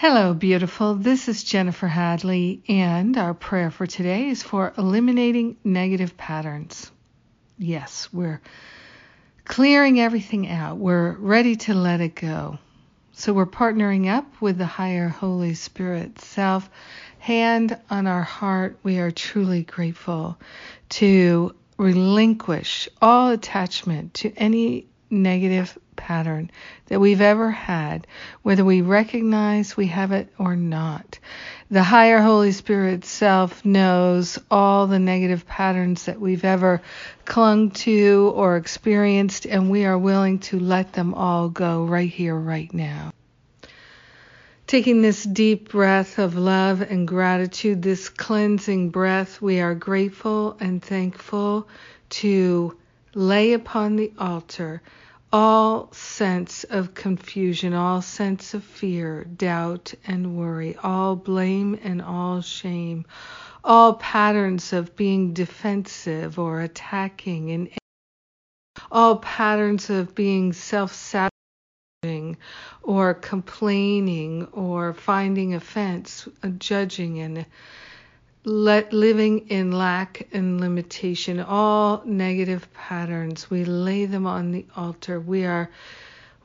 Hello, beautiful. This is Jennifer Hadley, and our prayer for today is for eliminating negative patterns. Yes, we're clearing everything out. We're ready to let it go. So we're partnering up with the higher Holy Spirit self. Hand on our heart, we are truly grateful to relinquish all attachment to any negative pattern that we've ever had, whether we recognize we have it or not. The higher Holy Spirit self knows all the negative patterns that we've ever clung to or experienced, and we are willing to let them all go right here, right now. Taking this deep breath of love and gratitude, this cleansing breath, we are grateful and thankful to lay upon the altar all sense of confusion, all sense of fear, doubt, and worry, all blame and all shame, all patterns of being defensive or attacking, and all patterns of being self sabotaging or complaining or finding offense, judging and let living in lack and limitation, all negative patterns, we lay them on the altar. We are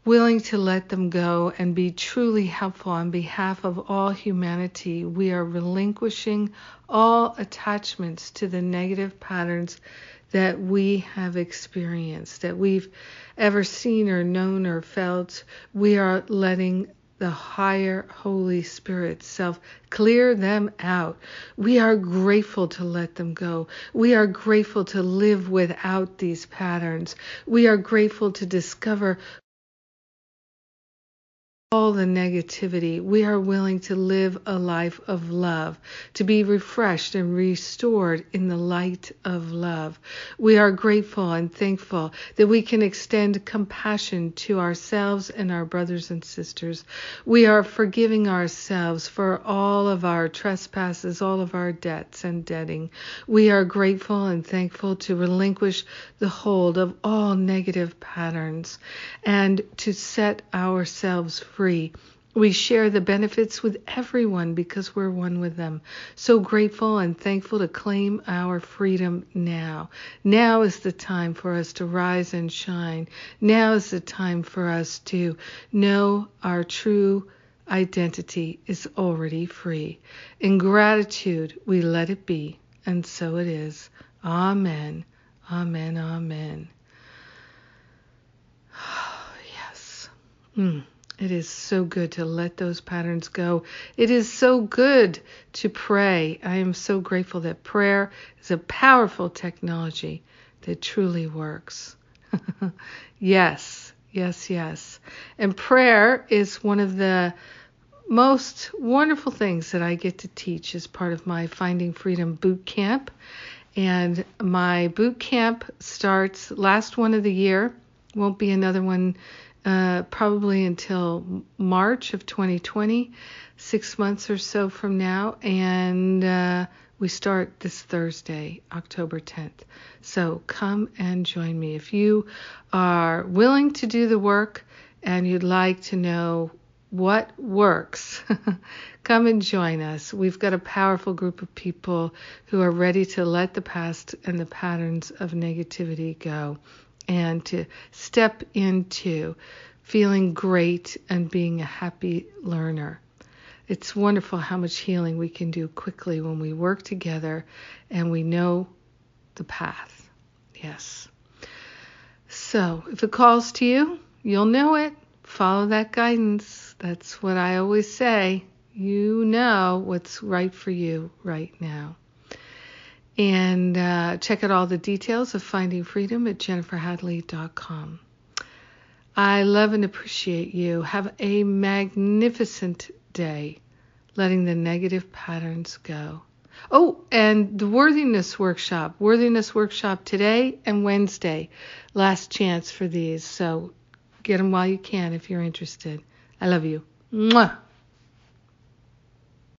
willing to let them go and be truly helpful on behalf of all humanity. We are relinquishing all attachments to the negative patterns that we have experienced, that we've ever seen or known or felt. We are letting the higher Holy Spirit self. Clear them out. We are grateful to let them go. We are grateful to live without these patterns. We are grateful to discover all the negativity. We are willing to live a life of love, to be refreshed and restored in the light of love. We are grateful and thankful that we can extend compassion to ourselves and our brothers and sisters. We are forgiving ourselves for all of our trespasses, all of our debts and debting. We are grateful and thankful to relinquish the hold of all negative patterns and to set ourselves free free. We share the benefits with everyone because we're one with them. So grateful and thankful to claim our freedom now. Now is the time for us to rise and shine. Now is the time for us to know our true identity is already free. In gratitude, we let it be, and so it is. Amen. Amen. Amen. yes. Mm. It is so good to let those patterns go. It is so good to pray. I am so grateful that prayer is a powerful technology that truly works. yes, yes, yes. And prayer is one of the most wonderful things that I get to teach as part of my Finding Freedom boot camp. And my boot camp starts last one of the year. Won't be another one uh, probably until March of 2020, six months or so from now. And uh, we start this Thursday, October 10th. So come and join me. If you are willing to do the work and you'd like to know what works, come and join us. We've got a powerful group of people who are ready to let the past and the patterns of negativity go and to step into feeling great and being a happy learner. It's wonderful how much healing we can do quickly when we work together and we know the path. Yes. So, if it calls to you, you'll know it. Follow that guidance. That's what I always say. You know what's right for you right now. And uh, check out all the details of Finding Freedom at jenniferhadley.com. I love and appreciate you. Have a magnificent day, letting the negative patterns go. Oh, and the worthiness workshop, worthiness workshop today and Wednesday. Last chance for these. So get them while you can if you're interested. I love you. Mwah.